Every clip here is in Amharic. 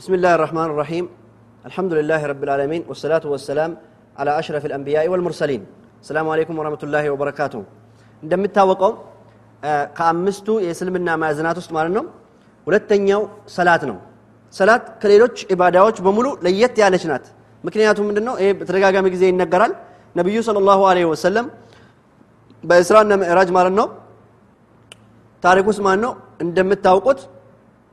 بسم الله الرحمن الرحيم الحمد لله رب العالمين والصلاة والسلام على أشرف الأنبياء والمرسلين السلام عليكم ورحمة الله وبركاته እንደሚታወቀው ከአምስቱ የእስልምና ማዕዘናት ውስጥ ማለት ነው ሁለተኛው ሰላት ነው ሰላት ከሌሎች ኢባዳዎች በሙሉ ለየት ያለች ናት ምክንያቱም ምንድን ነው ይሄ በተደጋጋሚ ጊዜ ይነገራል ነቢዩ ስለ ላሁ ወሰለም በእስራና ምዕራጅ ማለት ነው ታሪክ ውስጥ ማለት ነው እንደምታውቁት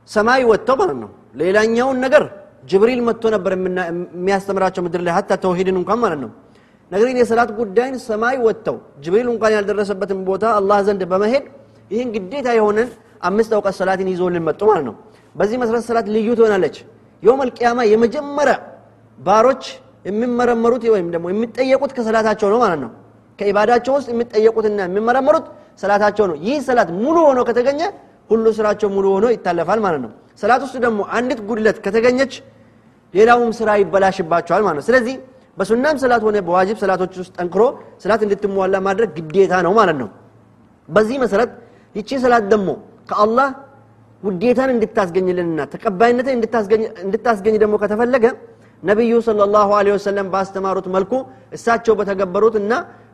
ሰማይ ወጥተው ማለት ነው ሌላኛውን ነገር ጅብሪል መጥቶ ነበር የሚያስተምራቸው ምድር ላይ ሀታ ተውሂድን እንኳን ማለት ነው። ነገር ግን የሰላት ጉዳይን ሰማይ ወጥተው ጅብሪል እንኳን ያልደረሰበትን ቦታ አላህ ዘንድ በመሄድ ይህን ግዴታ የሆነን አምስት አውቀት ሰላትን ይዞልን መጡ ማለት ነው። በዚህ መሰረት ሰላት ልዩ ትሆናለች። የውም አልቅያማ የመጀመሪያ ባሮች የሚመረመሩት ወይም ደግሞ የሚጠየቁት ከሰላታቸው ነው ማለት ነው። ከኢባዳቸው ውስጥ የሚጠየቁትና የሚመረመሩት ሰላታቸው ነው። ይህ ሰላት ሙሉ ሆኖ ከተገኘ ሁሉ ስራቸው ሙሉ ሆኖ ይታለፋል ማለት ነው ሰላት ውስጥ ደግሞ አንዲት ጉድለት ከተገኘች ሌላውም ስራ ይበላሽባቸዋል ማለት ስለዚህ በሱናም ሰላት ሆነ በዋጅብ ሰላቶች ውስጥ ጠንክሮ ሰላት እንድትሟላ ማድረግ ግዴታ ነው ማለት ነው። በዚህ መሰረት ይቺ ሰላት ደግሞ ከአላህ ውዴታን እንድታስገኝልንና ተቀባይነትን እንድታስገኝ ደግሞ ከተፈለገ ነቢዩ ስለ ላሁ ወሰለም ባስተማሩት መልኩ እሳቸው በተገበሩትና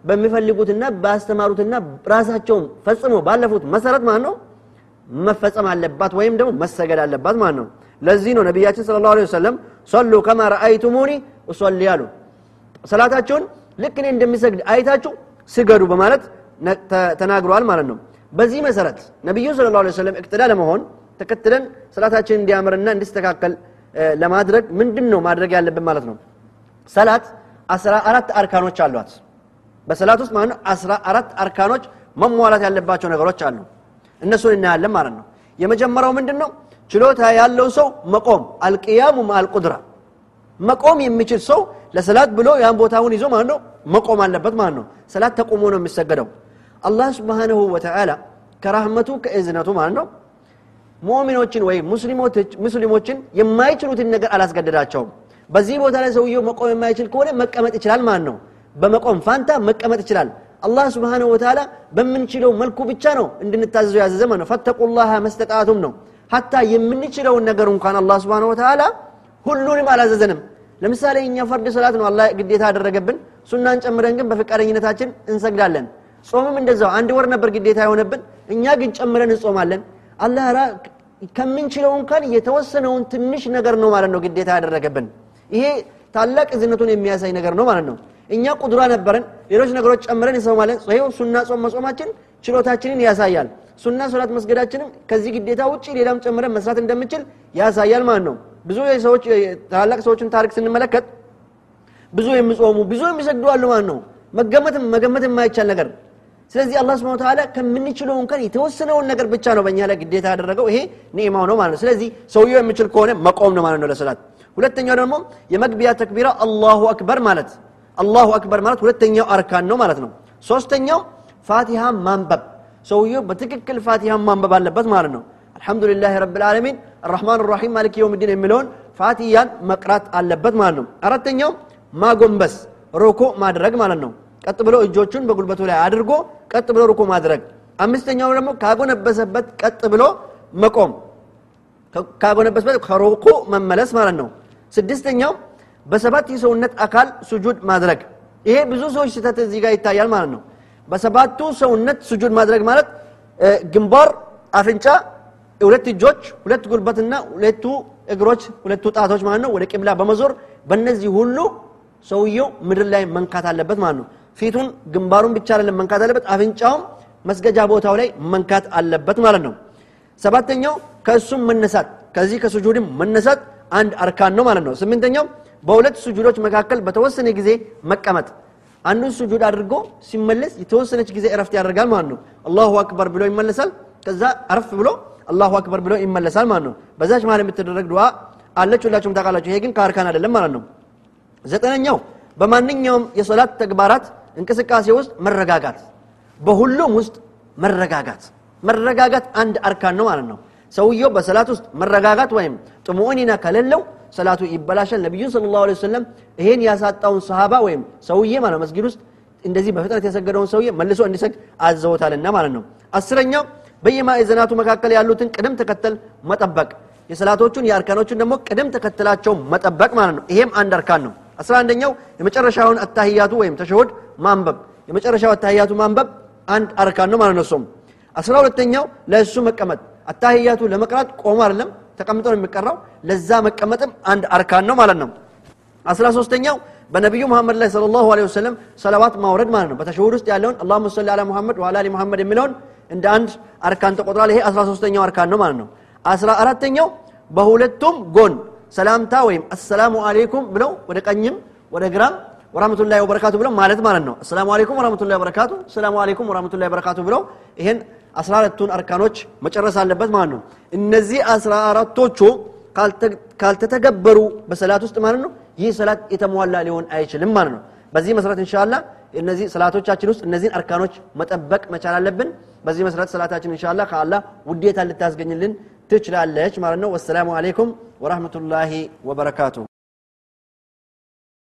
በሚፈልጉትና ባስተማሩትና ራሳቸውም ፈጽሞ ባለፉት መሰረት ማለት ነው መፈጸም አለባት ወይም ደግሞ መሰገድ አለባት ማለት ነው። ለዚህ ነው ነቢያችን ስለ ላሁ ወሰለም ሶሉ ከማ ረአይቱሙኒ እሶሊ አሉ። ሰላታቸውን ልክ እኔ እንደሚሰግድ አይታችሁ ስገዱ በማለት ተናግረዋል ማለት ነው። በዚህ መሰረት ነቢዩ ስለ ላሁ ወሰለም እቅትዳ ለመሆን ተከትለን ሰላታችን እንዲያምርና እንዲስተካከል ለማድረግ ምንድን ነው ማድረግ ያለብን ማለት ነው? ሰላት አስራ አራት አርካኖች አሏት። በሰላት ውስጥ ማለት ነው አስራ አራት አርካኖች መሟላት ያለባቸው ነገሮች አሉ እነሱን እናያለን ማለት ነው። የመጀመሪያው ምንድን ነው ችሎታ ያለው ሰው መቆም አልቅያሙ ማአልቁድራ መቆም የሚችል ሰው ለሰላት ብሎ ያን ቦታውን ይዞ ማለት ነው መቆም አለበት ማለት ነው። ሰላት ተቆሞ ነው የሚሰገደው። አላህ ስብሓንሁ ወተዓላ ከራህመቱ ከእዝነቱ ማለት ነው ሙእሚኖችን ወይም ሙስሊሞችን የማይችሉትን ነገር አላስገደዳቸውም። በዚህ ቦታ ላይ ሰውየው መቆም የማይችል ከሆነ መቀመጥ ይችላል ማለት ነው። በመቆም ፋንታ መቀመጥ ይችላል አላህ ስብሓንሁ ወተዓላ በምንችለው መልኩ ብቻ ነው እንድንታዘዘው ያዘዘ ነው። ፈተቁላህ መስተጣቱም ነው። ሀታ የምንችለውን ነገር እንኳን አላህ ስብሓንሁ ወተዓላ ሁሉንም አላዘዘንም። ለምሳሌ እኛ ፈርድ ሰላት ነው አላህ ግዴታ ያደረገብን ሱናን ጨምረን ግን በፈቃደኝነታችን እንሰግዳለን። ጾምም እንደዛው። አንድ ወር ነበር ግዴታ የሆነብን። እኛ ግን ጨምረን እንጾማለን። አላህ ከምንችለው እንኳን የተወሰነውን ትንሽ ነገር ነው ማለት ነው ግዴታ ያደረገብን። ይሄ ታላቅ እዝነቱን የሚያሳይ ነገር ነው ማለት ነው እኛ ቁድራ ነበረን ሌሎች ነገሮች ጨምረን እንሰማለን ይኸው ሱና ጾም መጾማችን ችሎታችንን ያሳያል። ሱና ሶላት መስገዳችንም ከዚህ ግዴታ ውጭ ሌላም ጨምረን መስራት እንደምችል ያሳያል ማለት ነው። ብዙ ሰዎች ታላላቅ ሰዎችን ታሪክ ስንመለከት ብዙ የሚጾሙ ብዙ የሚሰግዱ አሉ ማለት ነው። መገመትም መገመት የማይቻል ነገር። ስለዚህ አላህ ስብን ተላ ከምንችለው እንኳን የተወሰነውን ነገር ብቻ ነው በእኛ ላይ ግዴታ ያደረገው። ይሄ ኒዕማው ነው ማለት ነው። ስለዚህ ሰውየው የሚችል ከሆነ መቆም ነው ማለት ነው ለሰላት ሁለተኛው ደግሞ የመግቢያ ተክቢራ አላሁ አክበር ማለት አላሁ አክበር ማለት ሁለተኛው አርካን ነው ማለት ነው። ሶስተኛው ፋቲሃ ማንበብ። ሰውየው በትክክል ፋቲሃ ማንበብ አለበት ማለት ነው። الحمد لله رب العالمين الرحمن الرحيم مالك يوم الدين የሚለውን ፋቲሃን መቅራት አለበት ማለት ነው። አራተኛው ማጎንበስ ሩኩ ማድረግ ማለት ነው። ቀጥ ብሎ እጆቹን በጉልበቱ ላይ አድርጎ ቀጥ ብሎ ሩኩ ማድረግ። አምስተኛው ደግሞ ካጎነበሰበት ቀጥ ብሎ መቆም። ካጎነበሰበት ከሩኩ መመለስ ማለት ነው። ስድስተኛው በሰባት የሰውነት አካል ሱጁድ ማድረግ። ይሄ ብዙ ሰዎች ስህተት እዚህ ጋር ይታያል ማለት ነው። በሰባቱ ሰውነት ስጁድ ማድረግ ማለት ግንባር አፍንጫ ሁለት እጆች ሁለት ጉልበትና ሁለቱ እግሮች ሁለቱ ጣቶች ማለት ነው። ወደ ቅብላ በመዞር በእነዚህ ሁሉ ሰውየው ምድር ላይ መንካት አለበት ማለት ነው። ፊቱን ግንባሩን ብቻ አይደለም መንካት አለበት አፍንጫውም መስገጃ ቦታው ላይ መንካት አለበት ማለት ነው። ሰባተኛው ከእሱም መነሳት ከዚህ ከስጁድም መነሳት አንድ አርካን ነው ማለት ነው። ስምንተኛው በሁለት ስጁዶች መካከል በተወሰነ ጊዜ መቀመጥ። አንዱን ስጁድ አድርጎ ሲመለስ የተወሰነች ጊዜ እረፍት ያደርጋል ማለት ነው። አላሁ አክበር ብሎ ይመለሳል። ከዛ አረፍ ብሎ አላሁ አክበር ብሎ ይመለሳል ማለት ነው። በዛች መሀል የምትደረግ ዱዓ አለች ሁላችሁም ታውቃላችሁ። ይሄ ግን ከአርካን አይደለም ማለት ነው። ዘጠነኛው በማንኛውም የሶላት ተግባራት እንቅስቃሴ ውስጥ መረጋጋት በሁሉም ውስጥ መረጋጋት። መረጋጋት አንድ አርካን ነው ማለት ነው። ሰውየው በሰላት ውስጥ መረጋጋት ወይም ጥሙእኒና ከሌለው ሰላቱ ይበላሻል። ነቢዩ ስለ ላሁ ሰለም ይሄን ያሳጣውን ሰሃባ ወይም ሰውዬ ማለት መስጊድ ውስጥ እንደዚህ በፍጥነት የሰገደውን ሰውዬ መልሶ እንዲሰግድ አዘውታልና ማለት ነው። አስረኛው በየማዕዘናቱ መካከል ያሉትን ቅደም ተከተል መጠበቅ የሰላቶቹን የአርካኖቹን ደግሞ ቅደም ተከትላቸው መጠበቅ ማለት ነው። ይሄም አንድ አርካን ነው። አስራ አንደኛው የመጨረሻውን አታህያቱ ወይም ተሸሁድ ማንበብ የመጨረሻው አታህያቱ ማንበብ አንድ አርካን ነው ማለት ነው እሱም። አስራ ሁለተኛው ለእሱ መቀመጥ አታህያቱ ለመቅራት ቆሞ አይደለም ተቀምጦ ነው የሚቀራው ለዛ መቀመጥም አንድ አርካን ነው ማለት ነው። አስራ ሶስተኛው በነቢዩ መሐመድ ላይ ስለ ላሁ ወሰለም ሰለዋት ማውረድ ማለት ነው። በተሸሁድ ውስጥ ያለውን አላሁመ ሰሊ አላ ሙሐመድ ወአላ አሊ ሙሐመድ የሚለውን እንደ አንድ አርካን ተቆጥሯል። ይሄ አስራ ሶስተኛው አርካን ነው ማለት ነው። አስራ አራተኛው በሁለቱም ጎን ሰላምታ ወይም አሰላሙ አሌይኩም ብለው ወደ ቀኝም ወደ ግራም ወራህመቱላሂ ወበረካቱ ብለው ማለት ማለት ነው። አሰላሙ አሌይኩም ወራህመቱላሂ ወበረካቱ ሰላሙ አሌይኩም ወራህመቱላሂ ወበረካቱ ብለው ይሄን አስራ አራቱን አርካኖች መጨረስ አለበት ማለት ነው። እነዚህ አስራ አራቶቹ ካልተተገበሩ በሰላት ውስጥ ማለት ነው ይህ ሰላት የተሟላ ሊሆን አይችልም ማለት ነው። በዚህ መሰረት እንሻላ እነዚህ ሰላቶቻችን ውስጥ እነዚህን አርካኖች መጠበቅ መቻል አለብን። በዚህ መሰረት ሰላታችን እንሻላ ከአላህ ውዴታ ልታስገኝልን ትችላለች ማለት ነው። ወሰላሙ አሌይኩም ወራህመቱላሂ ወበረካቱ